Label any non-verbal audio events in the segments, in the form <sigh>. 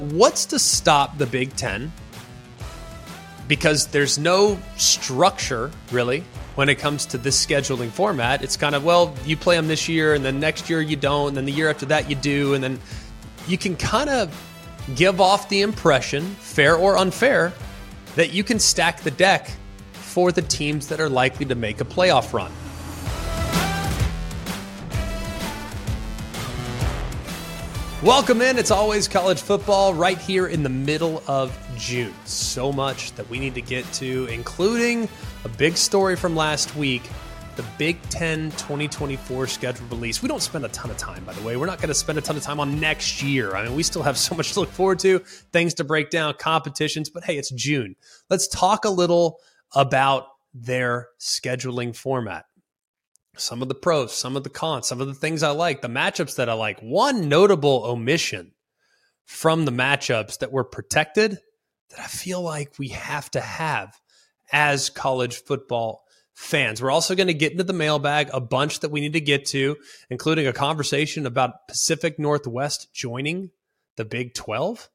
What's to stop the Big Ten? Because there's no structure, really, when it comes to this scheduling format. It's kind of, well, you play them this year, and then next year you don't, and then the year after that you do, and then you can kind of give off the impression, fair or unfair, that you can stack the deck for the teams that are likely to make a playoff run. Welcome in. It's always college football right here in the middle of June. So much that we need to get to, including a big story from last week the Big Ten 2024 schedule release. We don't spend a ton of time, by the way. We're not going to spend a ton of time on next year. I mean, we still have <laughs> so much to look forward to, things to break down, competitions, but hey, it's June. Let's talk a little about their scheduling format some of the pros, some of the cons, some of the things I like, the matchups that I like. One notable omission from the matchups that were protected that I feel like we have to have as college football fans. We're also going to get into the mailbag, a bunch that we need to get to, including a conversation about Pacific Northwest joining the Big 12.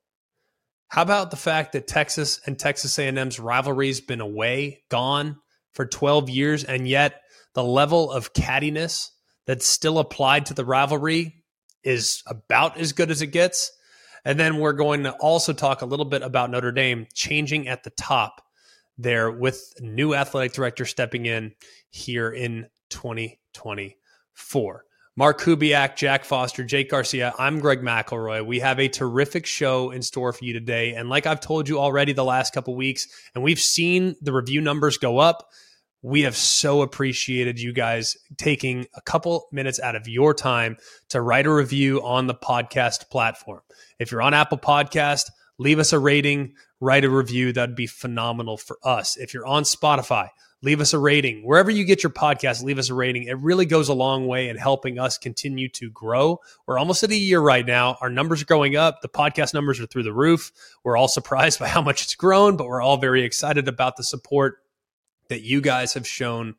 How about the fact that Texas and Texas A&M's rivalry's been away, gone for 12 years and yet the level of cattiness that's still applied to the rivalry is about as good as it gets. And then we're going to also talk a little bit about Notre Dame changing at the top there with new athletic director stepping in here in 2024. Mark Kubiak, Jack Foster, Jake Garcia. I'm Greg McElroy. We have a terrific show in store for you today. And like I've told you already the last couple weeks, and we've seen the review numbers go up we have so appreciated you guys taking a couple minutes out of your time to write a review on the podcast platform. If you're on Apple Podcast, leave us a rating, write a review. That'd be phenomenal for us. If you're on Spotify, leave us a rating. Wherever you get your podcast, leave us a rating. It really goes a long way in helping us continue to grow. We're almost at a year right now. Our numbers are going up. The podcast numbers are through the roof. We're all <laughs> surprised by how much it's grown, but we're all very excited about the support that you guys have shown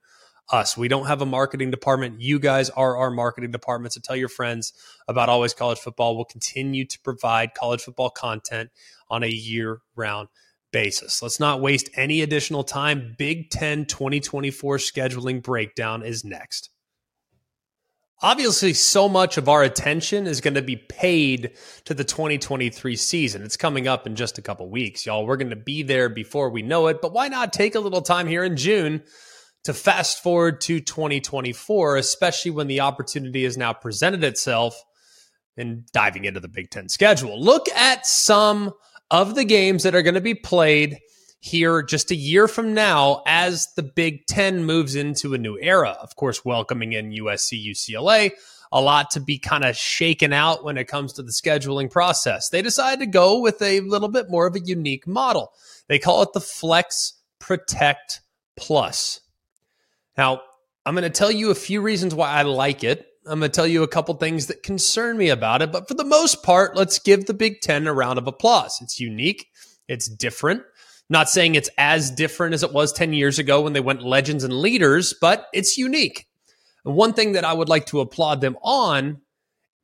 us. We don't have a marketing department. You guys are our marketing department. So tell your friends about Always College Football. We'll continue to provide college football content on a year round basis. Let's not waste any additional time. Big 10 2024 scheduling breakdown is next. Obviously, so much of our attention is going to be paid to the 2023 season. It's coming up in just a couple weeks, y'all. We're going to be there before we know it, but why not take a little time here in June to fast forward to 2024, especially when the opportunity has now presented itself in diving into the Big Ten schedule? Look at some of the games that are going to be played here just a year from now as the Big Ten moves into a new era. Of course, welcoming in USC, UCLA, a lot to be kind of shaken out when it comes to the scheduling process. They decided to go with a little bit more of a unique model. They call it the Flex Protect Plus. Now, I'm going to tell you a few reasons why I like it. I'm going to tell you a couple things that concern me about it, but for the most part, let's give the Big Ten a round of applause. It's unique, it's different. Not saying it's as different as it was 10 years ago when they went legends and leaders, but it's unique. One thing that I would like to applaud them on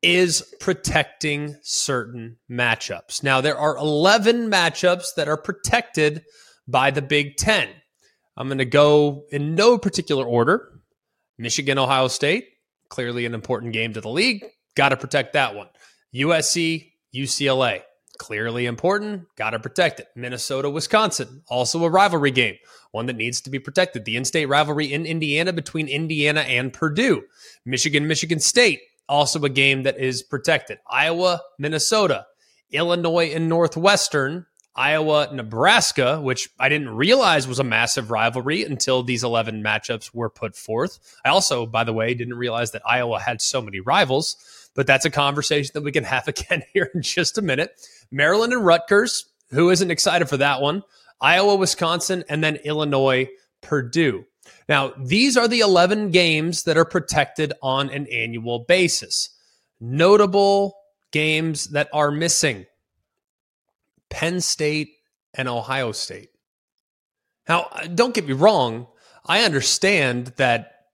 is protecting certain matchups. Now, there are 11 matchups that are protected by the Big Ten. I'm going to go in no particular order. Michigan, Ohio State, clearly an important game to the league. Got to protect that one. USC, UCLA, clearly important. Got to protect it. Minnesota, Wisconsin, also a rivalry game, one that needs to be protected. The in state rivalry in Indiana between Indiana and Purdue. Michigan, Michigan State, also a game that is protected. Iowa, Minnesota, Illinois, and Northwestern. Iowa, Nebraska, which I didn't realize was a massive rivalry until these 11 matchups were put forth. I also, by the way, didn't realize that Iowa had so many rivals, but that's a conversation that we can have <laughs> again here in just a minute. Maryland and Rutgers. Who isn't excited for that one? Iowa, Wisconsin, and then Illinois, Purdue. Now, these are the 11 games that are protected on an annual basis. Notable games that are missing Penn State and Ohio State. Now, uh, don't get me wrong. I understand that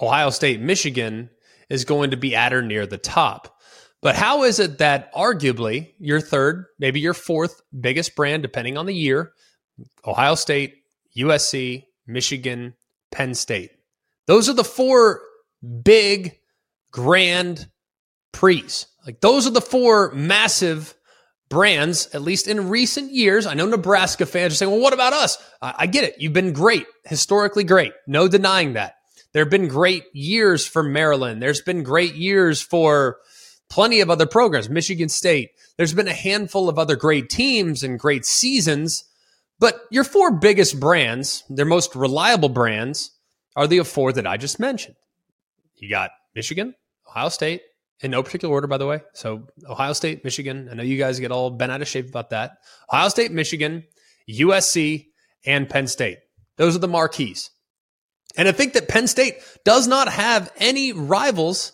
Ohio State, Michigan is going to be at or near the top. But how is it that arguably your third, maybe your fourth biggest brand, depending on the year, Ohio State, USC, Michigan, Penn State, those are the four big, grand prees. Like those are the four massive brands, at least in recent years. I know Nebraska fans are saying, well, what about us? I, I get it. You've been great, historically great. No denying that. There have been great years for Maryland. There's been great years for plenty of other programs, Michigan State. There's been a handful of other great teams and great seasons. But your four biggest brands, their most reliable brands, are the four that I just mentioned. You got Michigan, Ohio State, in no particular order, by the way. So Ohio State, Michigan. I know you guys get all bent out of shape about that. Ohio State, Michigan, USC, and Penn State. Those are the marquees. And I think that Penn State does not have any rivals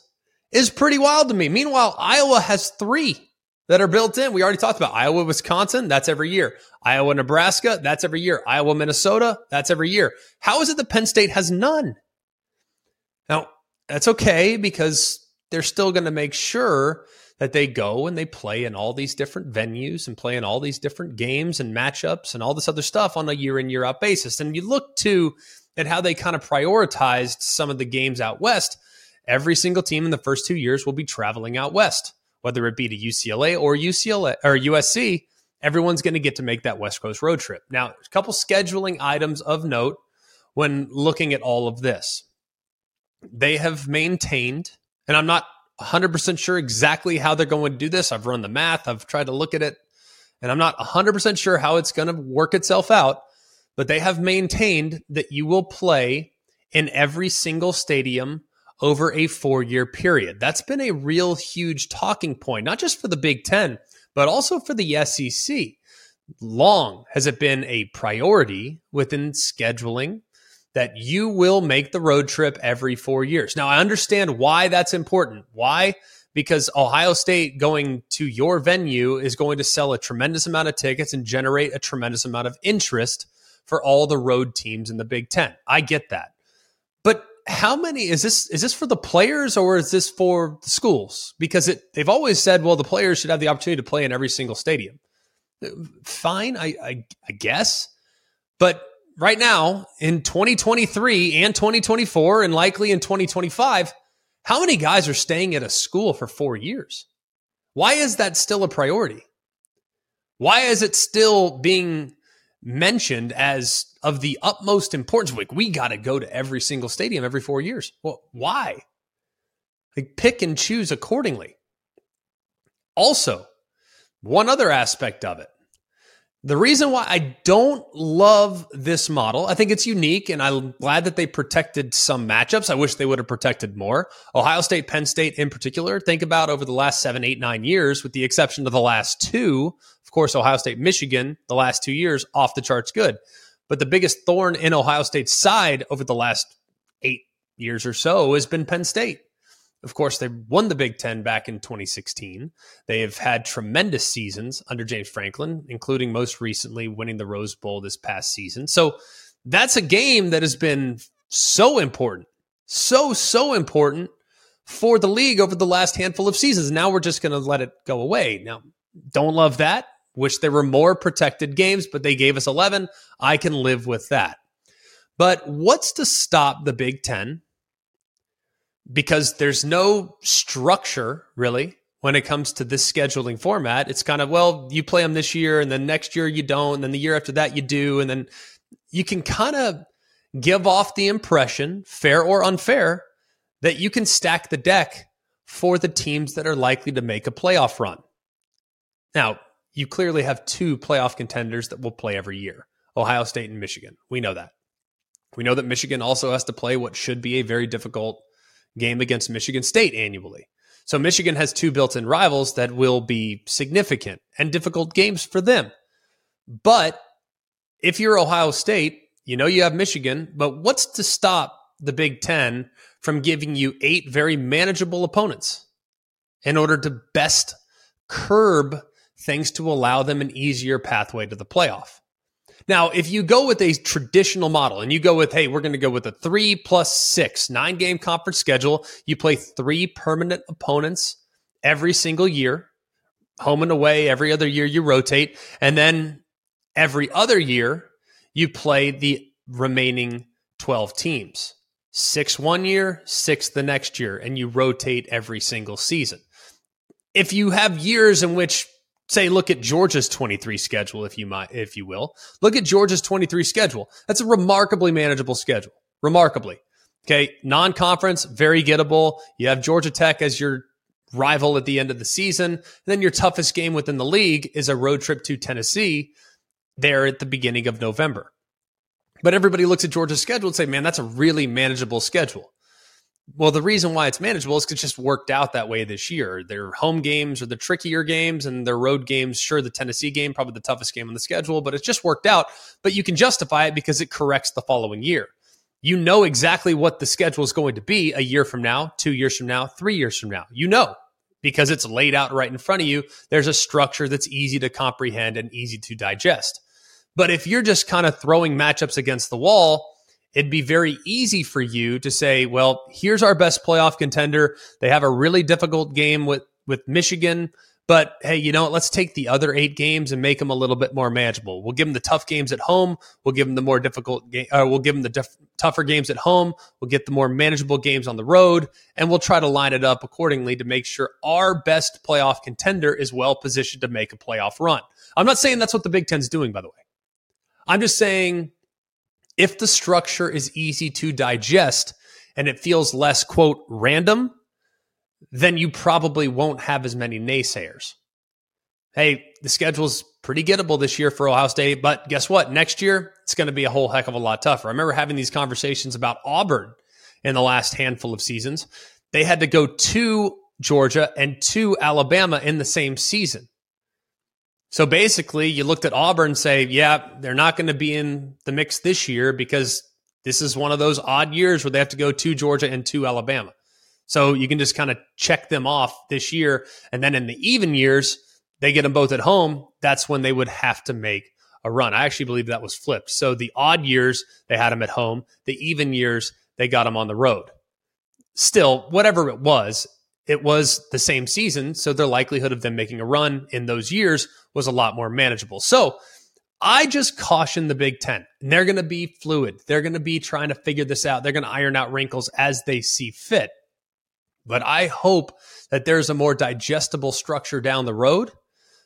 is pretty wild to me. Meanwhile, Iowa has three that are built in. We already talked about Iowa, Wisconsin. That's every year. Iowa, Nebraska. That's every year. Iowa, Minnesota. That's every year. How is it that Penn State has none? Now, that's okay because they're still going to make sure that they go and they play in all these different venues and play in all these different games and matchups and all this other stuff on a year in year out basis. And you look to at how they kind of prioritized some of the games out west. Every single team in the first two years will be traveling out west, whether it be to UCLA or UCLA or USC. Everyone's going to get to make that West Coast road trip. Now, a couple scheduling items of note when looking at all of this. They have maintained and I'm not 100% sure exactly how they're going to do this. I've run the math, I've tried to look at it, and I'm not 100% sure how it's going to work itself out. But they have maintained that you will play in every single stadium over a four year period. That's been a real huge talking point, not just for the Big Ten, but also for the SEC. Long has it been a priority within scheduling that you will make the road trip every four years. Now, I understand why that's important. Why? Because Ohio State going to your venue is going to sell a tremendous amount of tickets and generate a tremendous amount of interest for all the road teams in the Big Ten. I get that. But how many is this is this for the players or is this for the schools because it they've always said well the players should have the opportunity to play in every single stadium fine i i, I guess but right now in 2023 and 2024 and likely in 2025, how many guys are staying at a school for four years? Why is that still a priority? Why is it still being mentioned as of the utmost importance? Like, we got to go to every single stadium every four years. Well, why? Like, pick and choose accordingly. Also, one other aspect of it the reason why I don't love this model, I think it's unique, and I'm glad that they protected some matchups. I wish they would have protected more. Ohio State, Penn State in particular, think about over the last seven, eight, nine years, with the exception of the last two. Course, Ohio State, Michigan, the last two years, off the charts good. But the biggest thorn in Ohio State's side over the last eight years or so has been Penn State. Of course, they won the Big Ten back in 2016. They have had tremendous seasons under James Franklin, including most recently winning the Rose Bowl this past season. So that's a game that has been so important, so, so important for the league over the last handful of seasons. Now we're just going to let it go away. Now, don't love that. Wish there were more protected games, but they gave us 11. I can live with that. But what's to stop the Big Ten because there's no structure really when it comes to this scheduling format. It's kind of, well, you play them this year and then next year you don't. And then the year after that you do. And then you can kind of give off the impression, fair or unfair, that you can stack the deck for the teams that are likely to make a playoff run. Now, you clearly have two playoff contenders that will play every year Ohio State and Michigan. We know that. We know that Michigan also has to play what should be a very difficult game against Michigan State annually. So Michigan has two built in rivals that will be significant and difficult games for them. But if you're Ohio State, you know you have Michigan, but what's to stop the Big Ten from giving you eight very manageable opponents in order to best curb things to allow them an easier pathway to the playoff? Now, if you go with a traditional model and you go with, hey, we're going to go with a three plus six, nine game conference schedule, you play three permanent opponents every single year, home and away. Every other year, you rotate. And then every other year, you play the remaining 12 teams. Six one year, six the next year, and you rotate every single season. If you have years in which say look at Georgia's 23 schedule if you might if you will. Look at Georgia's 23 schedule. That's a remarkably manageable schedule. Remarkably. Okay, non-conference, very gettable. You have Georgia Tech as your rival at the end of the season. And then your toughest game within the league is a road trip to Tennessee there at the beginning of November. But everybody looks at Georgia's schedule and say, man, that's a really manageable schedule. Well, the reason why it's manageable is because it just worked out that way this year. Their home games are the trickier games, and their road games, sure, the Tennessee game, probably the toughest game on the schedule, but it's just worked out. But you can justify it because it corrects the following year. You know exactly what the schedule is going to be a year from now, two years from now, three years from now. You know because it's laid out right in front of you. There's a structure that's easy to comprehend and easy to digest. But if you're just kind of throwing matchups against the wall, it'd be very easy for you to say, well, here's our best playoff contender. They have a really difficult game with, with Michigan. But hey, you know what? Let's take the other eight games and make them a little bit more manageable. We'll give them the tough games at home. We'll give them the more difficult game. Uh, we'll give them the tougher games at home. We'll get the more manageable games on the road, and we'll try to line it up accordingly to make sure our best playoff contender is well positioned to make a playoff run. I'm not saying that's what the Big Ten's doing, by the way. I'm just saying if the structure is easy to digest and it feels less, quote, random, then you probably won't have as many naysayers. Hey, the schedule's pretty gettable this year for Ohio State, but guess what? Next year, it's going to be a whole heck of a lot tougher. I remember having these conversations about Auburn in the last handful of seasons. They had to go to Georgia and to Alabama in the same season. So basically, you looked at Auburn and say, yeah, they're not going to be in the mix this year because this is one of those odd years where they have to go to Georgia and to Alabama. So you can just kind of check them off this year. And then in the even years, they get them both at home. That's when they would have to make a run. I actually believe that was flipped. So the odd years, they had them at home. The even years, they got them on the road. Still, whatever it was, it was the same season. So the likelihood of them making a run in those years was a lot more manageable. So I just caution the Big Ten. They're going to be fluid. They're going to be trying to figure this out. They're going to iron out wrinkles as they see fit. But I hope that there's a more digestible structure down the road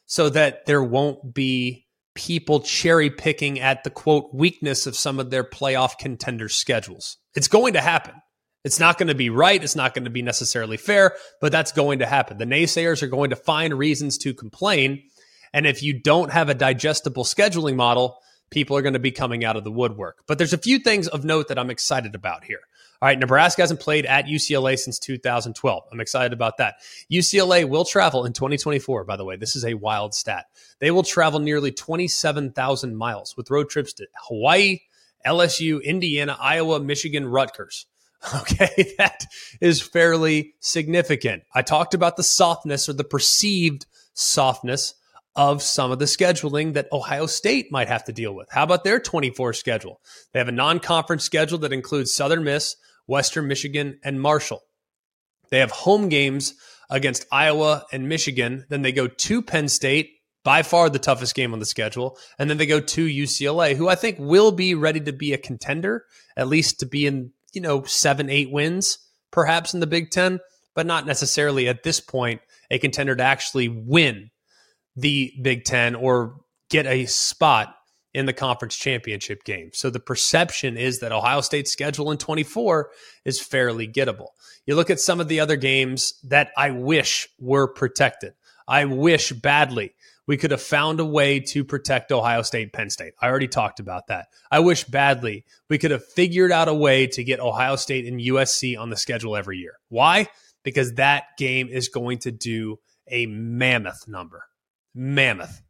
so that there won't be people cherry picking at the quote weakness of some of their playoff contender schedules. It's going to happen. It's not going to be right. It's not going to be necessarily fair, but that's going to happen. The naysayers are going to find reasons to complain. And if you don't have a digestible scheduling model, people are going to be coming out of the woodwork. But there's a few things of note that I'm excited about here. All right, Nebraska hasn't played at UCLA since 2012. I'm excited about that. UCLA will travel in 2024, by the way. This is a wild stat. They will travel nearly 27,000 miles with road trips to Hawaii, LSU, Indiana, Iowa, Michigan, Rutgers. <laughs> Okay, that is fairly significant. I talked about the softness or the perceived softness of some of the scheduling that Ohio State might have to deal with. How about their 24 schedule? They have a non conference schedule that includes Southern Miss, Western Michigan, and Marshall. They have home games against Iowa and Michigan. Then they go to Penn State, by far the toughest game on the schedule. And then they go to UCLA, who I think will be ready to be a contender, at least to be in you know, seven, eight wins perhaps in the Big Ten, but not necessarily at this point a contender to actually win the Big Ten or get a spot in the conference championship game. So the perception is that Ohio State's schedule in 24 is fairly gettable. You look at some of the other games that I wish were protected. I wish badly we could have found a way to protect Ohio State, Penn State. I already talked about that. I wish badly we could have figured out a way to get Ohio State and USC on the schedule every year. Why? Because that game is going to do a mammoth number. Mammoth.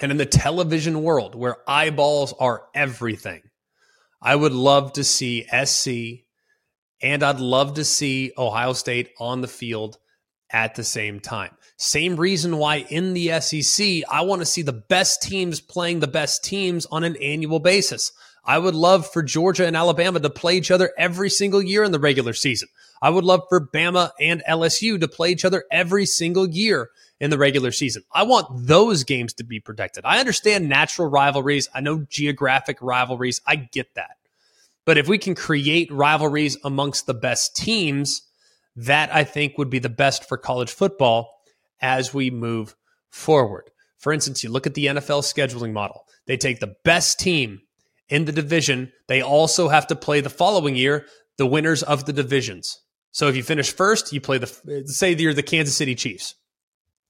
And in the television world where eyeballs are everything, I would love to see SC and I'd love to see Ohio State on the field at the same time. Same reason why in the SEC, I want to see the best teams playing the best teams on an annual basis. I would love for Georgia and Alabama to play each other every single year in the regular season. I would love for Bama and LSU to play each other every single year in the regular season. I want those games to be protected. I understand natural rivalries. I know geographic rivalries. I get that. But if we can create rivalries amongst the best teams, that I think would be the best for college football as we move forward. For instance, you look at the NFL scheduling model. They take the best team in the division. They also have to play the following year the winners of the divisions. So if you finish first, you play the say you're the Kansas City Chiefs.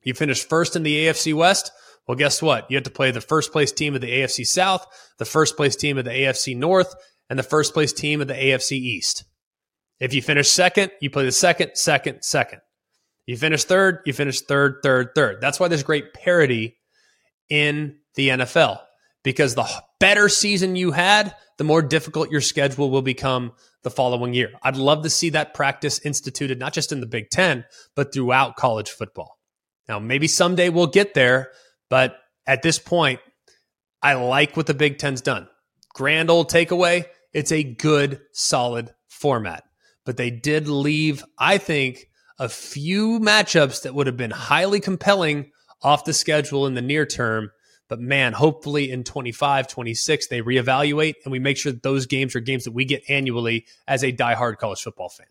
You finish first in the AFC West. Well, guess what? You have to play the first place team of the AFC South, the first place team of the AFC North, and the first place team of the AFC East. If you finish second, you play the second, second, second. You finish third, you finish third, third, third. That's why there's great parity in the NFL because the better season you had, the more difficult your schedule will become the following year. I'd love to see that practice instituted, not just in the Big Ten, but throughout college football. Now, maybe someday we'll get there, but at this point, I like what the Big Ten's done. Grand old takeaway it's a good, solid format. But they did leave, I think, a few matchups that would have been highly compelling off the schedule in the near term. But man, hopefully in 25, 26, they reevaluate and we make sure that those games are games that we get annually as a diehard college football fan.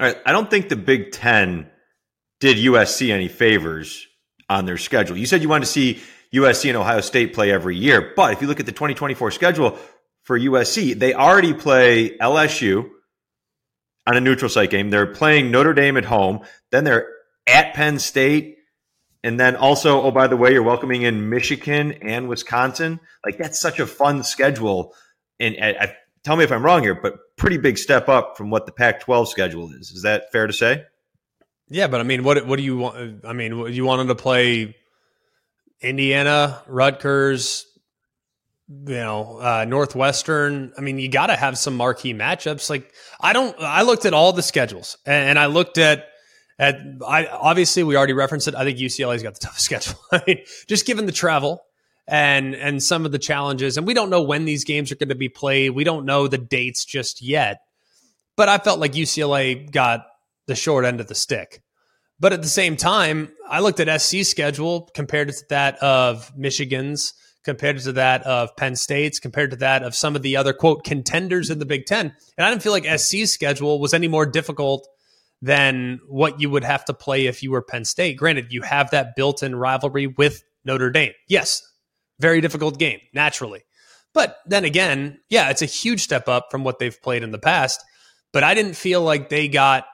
All right. I don't think the Big Ten did USC any favors on their schedule. You said you wanted to see USC and Ohio State play every year, but if you look at the 2024 schedule for USC, they already play LSU, on a neutral site game. They're playing Notre Dame at home. Then they're at Penn State. And then also, oh, by the way, you're welcoming in Michigan and Wisconsin. Like, that's such a fun schedule. And I, tell me if I'm wrong here, but pretty big step up from what the Pac 12 schedule is. Is that fair to say? Yeah, but I mean, what what do you want? I mean, you want them to play Indiana, Rutgers, you know, uh, Northwestern. I mean, you got to have some marquee matchups. Like, I don't. I looked at all the schedules, and I looked at at. I obviously we already referenced it. I think UCLA's got the <laughs> toughest schedule. <laughs> Just given the travel and and some of the challenges, and we don't know when these games are going to be played. We don't know the dates just yet. But I felt like UCLA got the short end of the stick. But at the same time, I looked at SC schedule compared to that of Michigan's compared to that of Penn State's, compared to that of some of the other quote contenders in the Big Ten. And I didn't feel like SC's schedule was any more difficult than what you would have to play if you were Penn State. Granted, you have that built in rivalry with Notre Dame. Yes, very difficult game, naturally. But then again, yeah, it's a huge step up from what they've played in the past. But I didn't feel like they got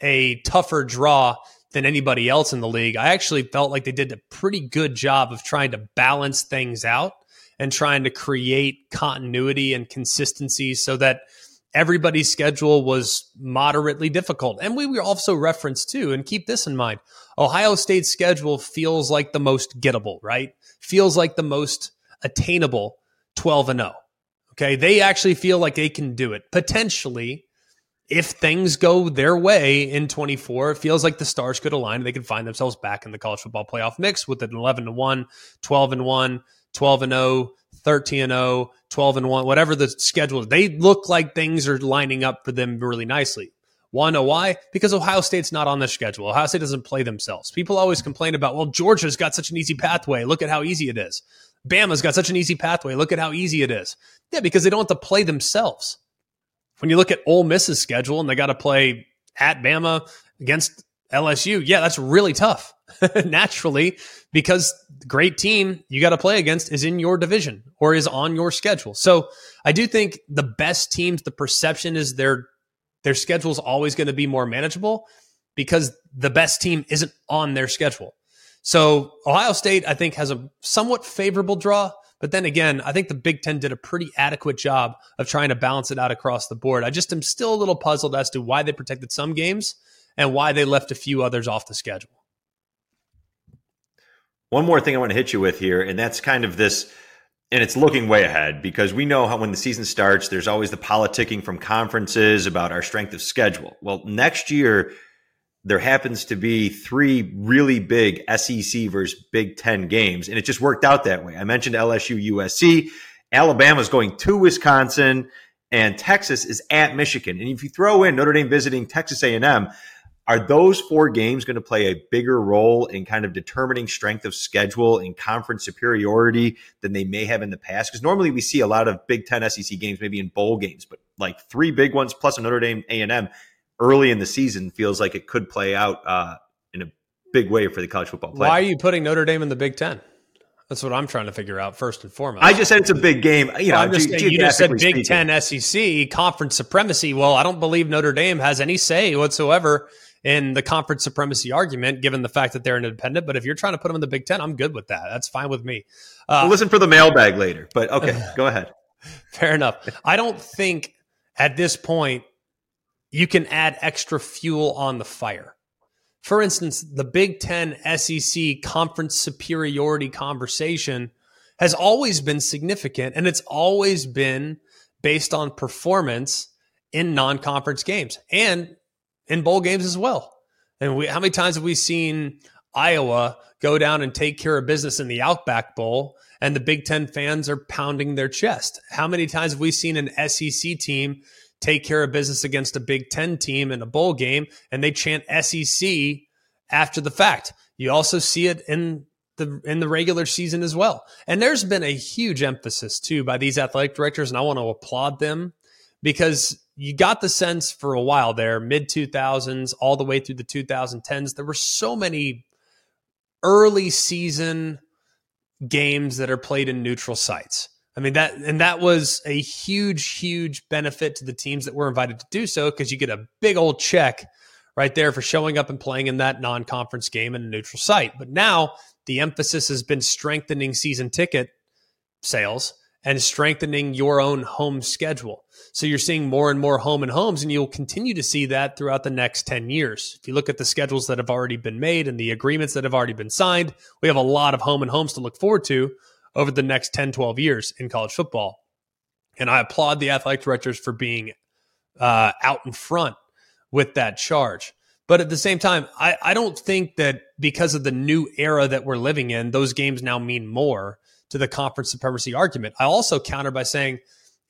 a tougher draw than anybody else in the league. I actually felt like they did a pretty good job of trying to balance things out and trying to create continuity and consistency so that everybody's schedule was moderately difficult. And we were also referenced too, and keep this in mind Ohio State's schedule feels like the most gettable, right? Feels like the most attainable 12 and 0. Okay. They actually feel like they can do it potentially if things go their way in 24, it feels like the stars could align. They could find themselves back in the college football playoff mix with an 11 to 1, 12 and 1, 12 and 0, 13 and 0, 12 and 1, whatever the schedule is. They look like things are lining up for them really nicely. Want to know why? Because Ohio State's not on the schedule. Ohio State doesn't play themselves. People always complain about, well, Georgia's got such an easy pathway. Look at how easy it is. Bama's got such an easy pathway. Look at how easy it is. Yeah, because they don't have to play themselves. When you look at Ole Miss's schedule and they got to play at Bama against LSU, yeah, that's really tough <laughs> naturally because great team you got to play against is in your division or is on your schedule. So I do think the best teams, the perception is their their schedule is always going to be more manageable because the best team isn't on their schedule. So Ohio State, I think, has a somewhat favorable draw. But then again, I think the Big Ten did a pretty adequate job of trying to balance it out across the board. I just am still a little puzzled as to why they protected some games and why they left a few others off the schedule. One more thing I want to hit you with here, and that's kind of this, and it's looking way ahead because we know how when the season starts, there's always the politicking from conferences about our strength of schedule. Well, next year, there happens to be three really big SEC versus Big Ten games, and it just worked out that way. I mentioned LSU, USC, Alabama's going to Wisconsin, and Texas is at Michigan. And if you throw in Notre Dame visiting Texas A&M, are those four games going to play a bigger role in kind of determining strength of schedule and conference superiority than they may have in the past? Because normally we see a lot of Big Ten SEC games, maybe in bowl games, but like three big ones plus a Notre Dame A&M early in the season feels like it could play out uh, in a big way for the college football Player. Why are you putting Notre Dame in the Big Ten? That's what I'm trying to figure out first and foremost. I just said it's a big game. You well, know, just, ge- you just said Big speaking. Ten SEC conference supremacy. Well, I don't believe Notre Dame has any say whatsoever in the conference supremacy argument, given the fact that they're independent. But if you're trying to put them in the Big Ten, I'm good with that. That's fine with me. Uh, we'll listen for the mailbag later, but okay, <laughs> go ahead. Fair enough. I don't think at this point you can add extra fuel on the fire. For instance, the Big Ten SEC conference superiority conversation has always been significant and it's always been based on performance in non conference games and in bowl games as well. And we, how many times have we seen Iowa go down and take care of business in the Outback Bowl and the Big Ten fans are pounding their chest? How many times have we seen an SEC team take care of business against a Big Ten team in a bowl game and they chant SEC after the fact. You also see it in the in the regular season as well. And there's been a huge emphasis too by these athletic directors, and I want to applaud them because you got the sense for a while there, mid 2000s, all the way through the 2010s, there were so many early season games that are played in neutral sites. I mean that and that was a huge huge benefit to the teams that were invited to do so because you get a big old check right there for showing up and playing in that non-conference game in a neutral site. But now the emphasis has been strengthening season ticket sales and strengthening your own home schedule. So you're seeing more and more home and homes, and you'll continue to see that throughout the next 10 years. If you look at the schedules that have already been made and the agreements that have already been signed, we have a lot of home and homes to look forward to over the next 10, 12 years in college football. And I applaud the athletic directors for being uh, out in front with that charge. But at the same time, I, I don't think that because of the new era that we're living in, those games now mean more to the conference supremacy argument. I also counter by saying,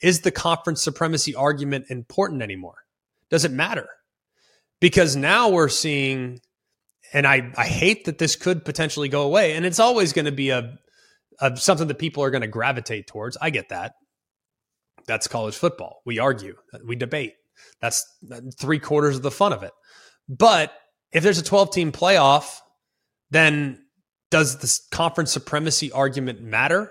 is the conference supremacy argument important anymore? Does it matter? Because now we're seeing, and I, I hate that this could potentially go away, and it's always going to be a of something that people are going to gravitate towards. I get that. That's college football. We argue, we debate. That's three quarters of the fun of it. But if there's a 12 team playoff, then does this conference supremacy argument matter?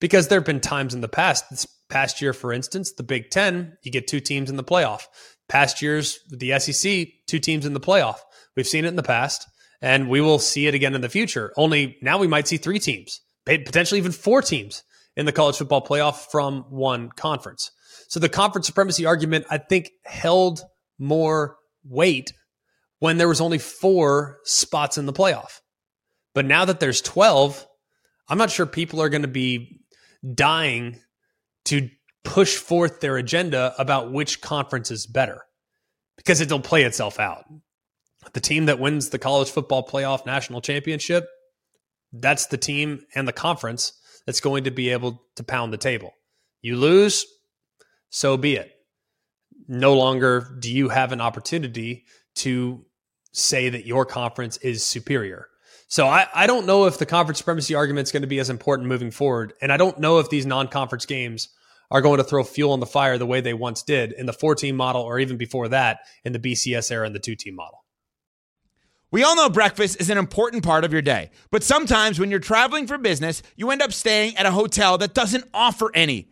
Because there have been times in the past, this past year, for instance, the Big Ten, you get two teams in the playoff. Past years, the SEC, two teams in the playoff. We've seen it in the past, and we will see it again in the future. Only now we might see three teams potentially even four teams in the college football playoff from one conference. So the conference supremacy argument, I think, held more weight when there was only four spots in the playoff. But now that there's 12, I'm not sure people are going to be dying to push forth their agenda about which conference is better because it'll play itself out. The team that wins the college football playoff national championship that's the team and the conference that's going to be able to pound the table. You lose, so be it. No longer do you have an opportunity to say that your conference is superior. So I, I don't know if the conference supremacy argument is going to be as important moving forward. And I don't know if these non conference games are going to throw fuel on the fire the way they once did in the four team model or even before that in the BCS era and the two team model. We all know breakfast is an important part of your day, but sometimes when you're traveling for business, you end up staying at a hotel that doesn't offer any.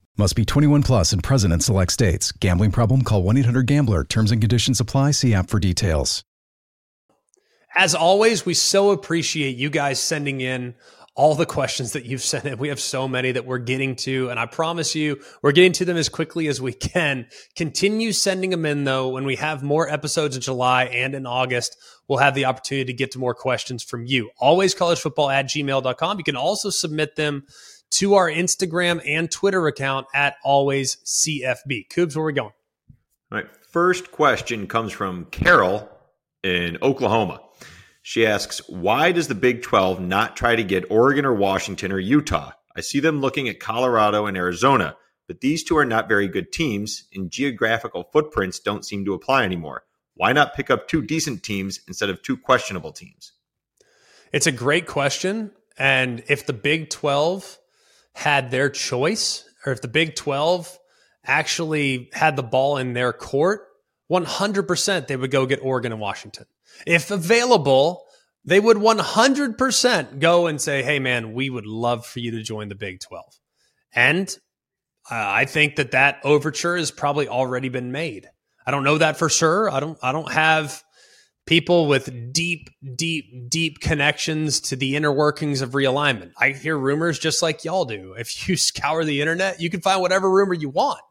Must be 21 plus and present in select states. Gambling problem? Call 1 800 GAMBLER. Terms and conditions apply. See app for details. As always, we so appreciate you guys sending in all the questions that you've sent in. We have so many that we're getting to, and I promise you, we're getting to them as quickly as we can. Continue sending them in, though. When we have more episodes in July and in August, we'll have the opportunity to get to more questions from you. Always collegefootball at gmail.com. You can also submit them to our Instagram and Twitter account at always CFB. Coobs, where are we going? All right. First question comes from Carol in Oklahoma. She asks, Why does the Big 12 not try to get Oregon or Washington or Utah? I see them looking at Colorado and Arizona, but these two are not very good teams, and geographical footprints don't seem to apply anymore. Why not pick up two decent teams instead of two questionable teams? It's a great question. And if the Big 12 had their choice, or if the Big 12 actually had the ball in their court, 100% they would go get Oregon and Washington. If available, they would 100% go and say, hey, man, we would love for you to join the Big 12. And uh, I think that that overture has probably already been made. I don't know that for sure. I don't. I don't have people with deep, deep, deep connections to the inner workings of realignment. I hear rumors just like y'all do. If <laughs> you scour the internet, you can find whatever rumor you want.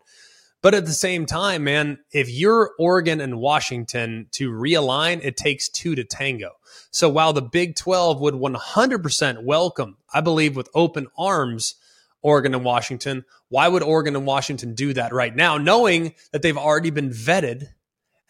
But at the same time, man, if you're Oregon and Washington to realign, it takes two to tango. So while the Big 12 would 100% welcome, I believe, with open arms, Oregon and Washington, why would Oregon and Washington do that right now, knowing that they've already been vetted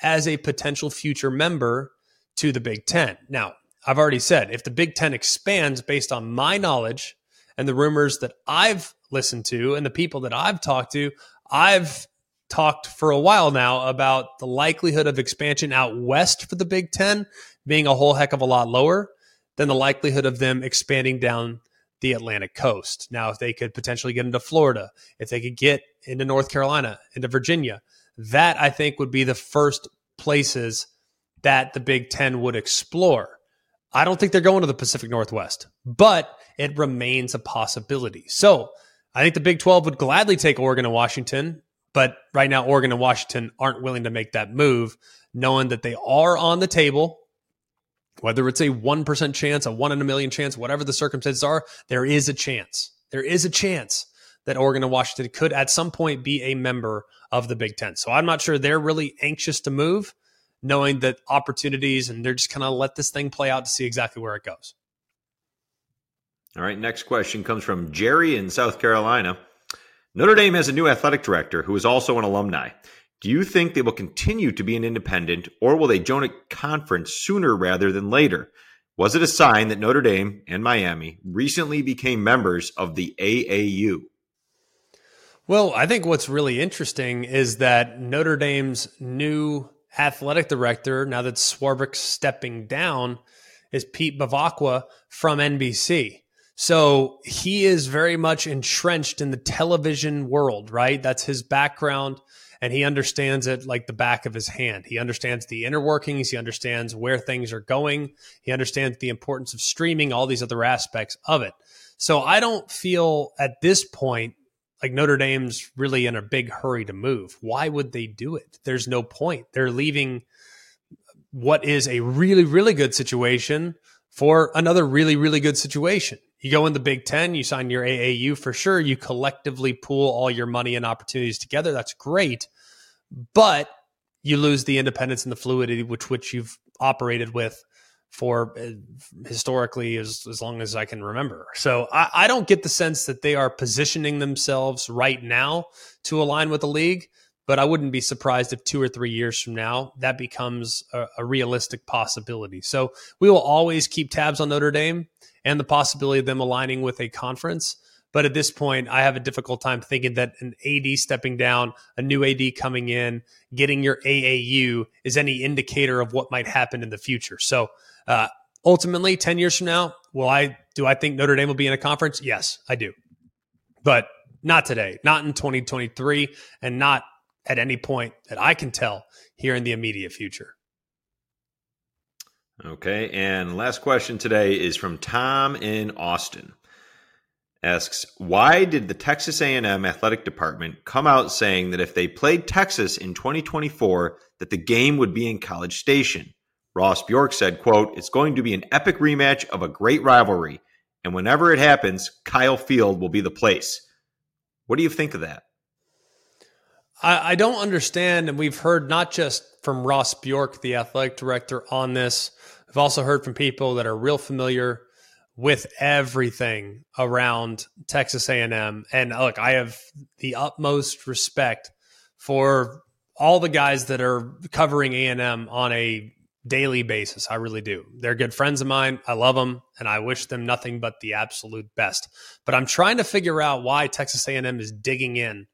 as a potential future member to the Big Ten. Now, I've already said if the Big Ten expands based on my knowledge and the rumors that I've listened to and the people that I've talked to, I've talked for a while now about the likelihood of expansion out west for the Big Ten being a whole heck of a lot lower than the likelihood of them expanding down the Atlantic coast. Now, if they could potentially get into Florida, if they could get into North Carolina, into Virginia, that I think would be the first places that the Big Ten would explore. I don't think they're going to the Pacific Northwest, but it remains a possibility. So I think the Big 12 would gladly take Oregon and Washington, but right now, Oregon and Washington aren't willing to make that move, knowing that they are on the table. Whether it's a 1% chance, a one in a million chance, whatever the circumstances are, there is a chance. There is a chance that Oregon and Washington could at some point be a member of the Big Ten. So I'm not sure they're really anxious to move, knowing that opportunities and they're just kind of let this thing play out to see exactly where it goes. All right, next question comes from Jerry in South Carolina. Notre Dame has a new athletic director who is also an alumni. Do you think they will continue to be an independent or will they join a conference sooner rather than later? Was it a sign that Notre Dame and Miami recently became members of the AAU? Well, I think what's really interesting is that Notre Dame's new athletic director, now that Swarbrick's stepping down, is Pete Bevacqua from NBC. So he is very much entrenched in the television world, right? That's his background, and he understands it like the back of his hand. He understands the inner workings, he understands where things are going, he understands the importance of streaming, all these other aspects of it. So I don't feel at this point like Notre Dame's really in a big hurry to move. Why would they do it? There's no point. They're leaving what is a really, really good situation for another really, really good situation. You go in the Big Ten, you sign your AAU for sure. You collectively pool all your money and opportunities together. That's great. But you lose the independence and the fluidity which which you've operated with for uh, historically as, as long as I can remember. So I, I, don't get the sense that they are positioning themselves right now to align with the league, but I wouldn't be surprised if two or three years from now that becomes a, a realistic possibility. So we will always keep tabs on Notre Dame and the possibility of them aligning with a conference. But at this point, I have a difficult time thinking that an AD stepping down, a new AD coming in, getting your AAU is any indicator of what might happen in the future. So uh, ultimately, 10 years from now, will I do I think Notre Dame will be in a conference? Yes, I do. But not today, not in 2023, and not at any point that I can tell here in the immediate future. Okay, and last question today is from Tom in Austin. Asks, why did the Texas A&M athletic department come out saying that if they played Texas in 2024 that the game would be in College Station? Ross Bjork said, quote, it's going to be an epic rematch of a great rivalry, and whenever it happens, Kyle Field will be the place. What do you think of that? I, I don't understand, and we've heard not just from Ross Bjork, the athletic director, on this. I've also heard from people that are real familiar with everything around Texas A&M. And look, I have the utmost respect for all the guys that are covering A&M on a daily basis. I really do. They're good friends of mine. I love them and I wish them nothing but the absolute best. But I'm trying to figure out why Texas A&M is digging in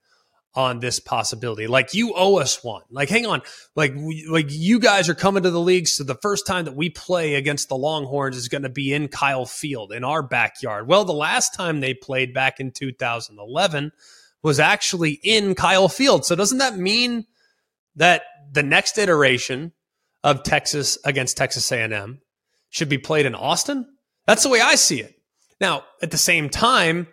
on this possibility. Like you owe us one. Like hang on. Like we, like you guys are coming to the league so the first time that we play against the Longhorns is going to be in Kyle Field in our backyard. Well, the last time they played back in 2011 was actually in Kyle Field. So doesn't that mean that the next iteration of Texas against Texas A&M should be played in Austin? That's the way I see it. Now, at the same time,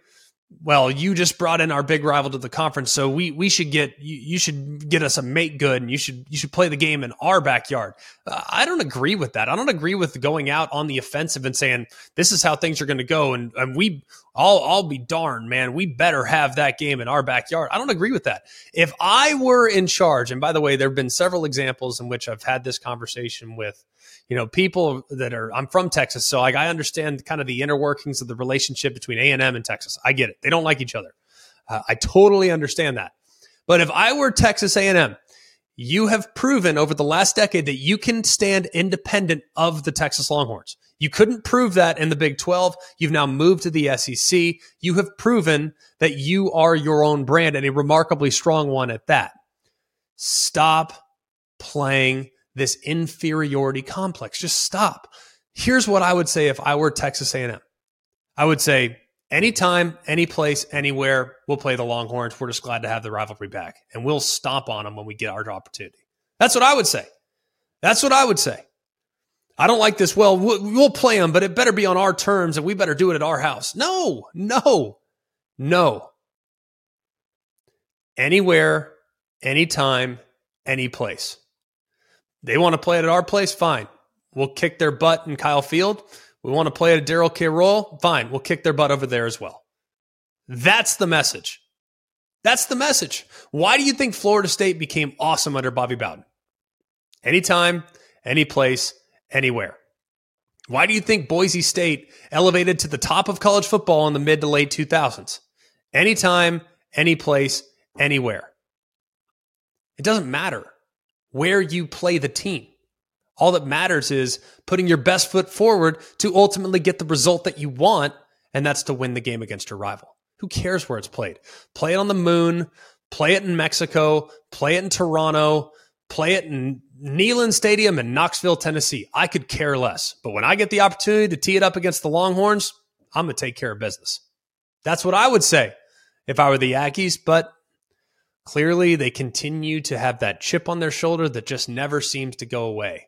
well, you just brought in our big rival to the conference, so we we should get you, you should get us a make good, and you should you should play the game in our backyard. Uh, I don't agree with that. I don't agree with going out on the offensive and saying this is how things are going to go, and and we I'll I'll be darned, man. We better have that game in our backyard. I don't agree with that. If I were in charge, and by the way, there have been several examples in which I've had this conversation with you know people that are i'm from texas so like i understand kind of the inner workings of the relationship between a&m and texas i get it they don't like each other uh, i totally understand that but if i were texas a&m you have proven over the last decade that you can stand independent of the texas longhorns you couldn't prove that in the big 12 you've now moved to the sec you have proven that you are your own brand and a remarkably strong one at that stop playing this inferiority complex. Just stop. Here's what I would say if I were Texas A&M. I would say anytime, any place, anywhere, we'll play the Longhorns. We're just glad to have the rivalry back, and we'll stomp on them when we get our opportunity. That's what I would say. That's what I would say. I don't like this. Well, we'll play them, but it better be on our terms, and we better do it at our house. No, no, no. Anywhere, anytime, any place. They want to play it at our place? Fine. We'll kick their butt in Kyle Field. We want to play at Darrell K. Royal? Fine. We'll kick their butt over there as well. That's the message. That's the message. Why do you think Florida State became awesome under Bobby Bowden? Anytime, any place, anywhere. Why do you think Boise State elevated to the top of college football in the mid to late 2000s? Anytime, any place, anywhere. It doesn't matter where you play the team. All that matters is putting your best foot forward to ultimately get the result that you want, and that's to win the game against your rival. Who cares where it's played? Play it on the moon, play it in Mexico, play it in Toronto, play it in Neyland Stadium in Knoxville, Tennessee. I could care less. But when I get the opportunity to tee it up against the Longhorns, I'm going to take care of business. That's what I would say if I were the Aggies, but Clearly, they continue to have that chip on their shoulder that just never seems to go away.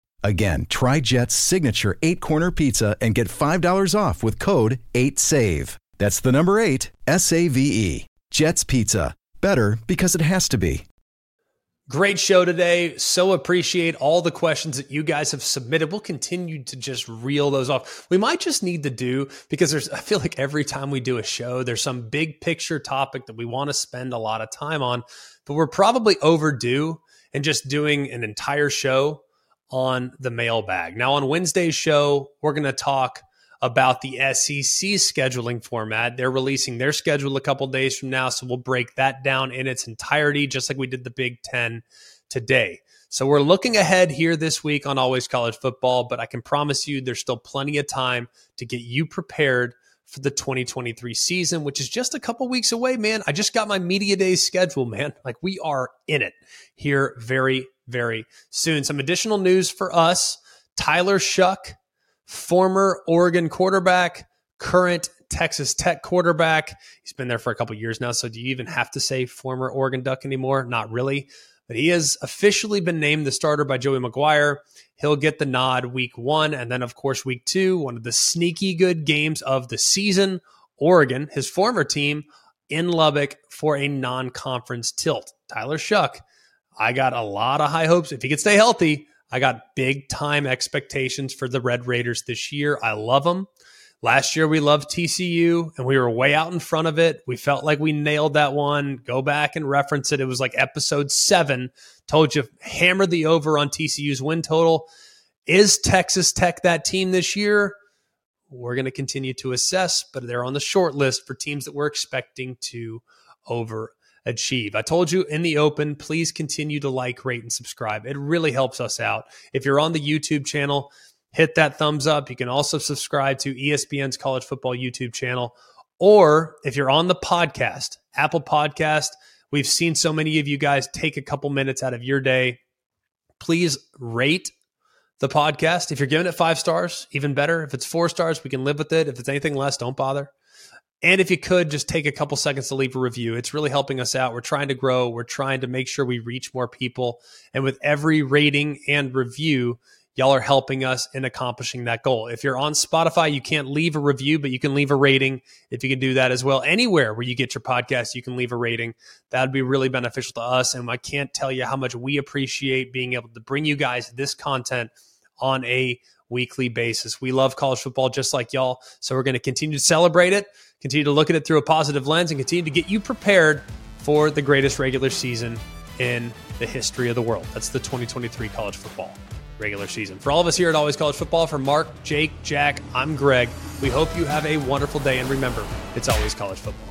Again, try Jet's signature eight corner pizza and get $5 off with code 8SAVE. That's the number eight, S A V E. Jet's Pizza. Better because it has to be. Great show today. So appreciate all the questions that you guys have submitted. We'll continue to just reel those off. We might just need to do because there's I feel like every time we do a show, there's some big picture topic that we want to spend a lot of time on, but we're probably overdue and just doing an entire show on the mailbag. Now on Wednesday's show, we're going to talk about the SEC scheduling format. They're releasing their schedule a couple days from now, so we'll break that down in its entirety, just like we did the Big Ten today. So we're looking ahead here this week on Always College Football, but I can promise you there's still plenty of time to get you prepared for the 2023 season, which is just a couple weeks away, man. I just got my media day schedule, man. Like we are in it here very, very soon. Some additional news for us. Tyler Shough, former Oregon quarterback, current Texas Tech quarterback. He's been there for a couple years now. So do you even have to say former Oregon Duck anymore? Not really. But he has officially been named the starter by Joey McGuire. He'll get the nod week one. And then, of course, week two, one of the sneaky good games of the season. Oregon, his former team, in Lubbock for a non conference tilt. Tyler Shough, I got a lot of high hopes. If he could stay healthy, I got big time expectations for the Red Raiders this year. I love them. Last year we loved TCU and we were way out in front of it. We felt like we nailed that one. Go back and reference it. It was like episode seven. Told you hammer the over on TCU's win total. Is Texas Tech that team this year? We're going to continue to assess, but they're on the short list for teams that we're expecting to over achieve. I told you in the open, please continue to like, rate, and subscribe. It really helps us out. If you're on the YouTube channel, hit that thumbs up. You can also subscribe to ESPN's College Football YouTube channel. Or if you're on the podcast, Apple Podcast, we've seen so many of you guys take a couple minutes out of your day. Please rate the podcast. If you're giving it five stars, even better. If it's four stars, we can live with it. If it's anything less, don't bother. And if you could just take a couple seconds to leave a review, it's really helping us out. We're trying to grow, we're trying to make sure we reach more people. And with every rating and review, y'all are helping us in accomplishing that goal. If you're on Spotify, you can't leave a review, but you can leave a rating. If you can do that as well, anywhere where you get your podcast, you can leave a rating. That would be really beneficial to us. And I can't tell you how much we appreciate being able to bring you guys this content on a weekly basis. We love college football just like y'all. So we're going to continue to celebrate it continue to look at it through a positive lens, and continue to get you prepared for the greatest regular season in the history of the world. That's the 2023 college football regular season. For all of us here at Always College Football, for Mark, Jake, Jack, I'm Greg. We hope you have a wonderful day, and remember, it's always college football.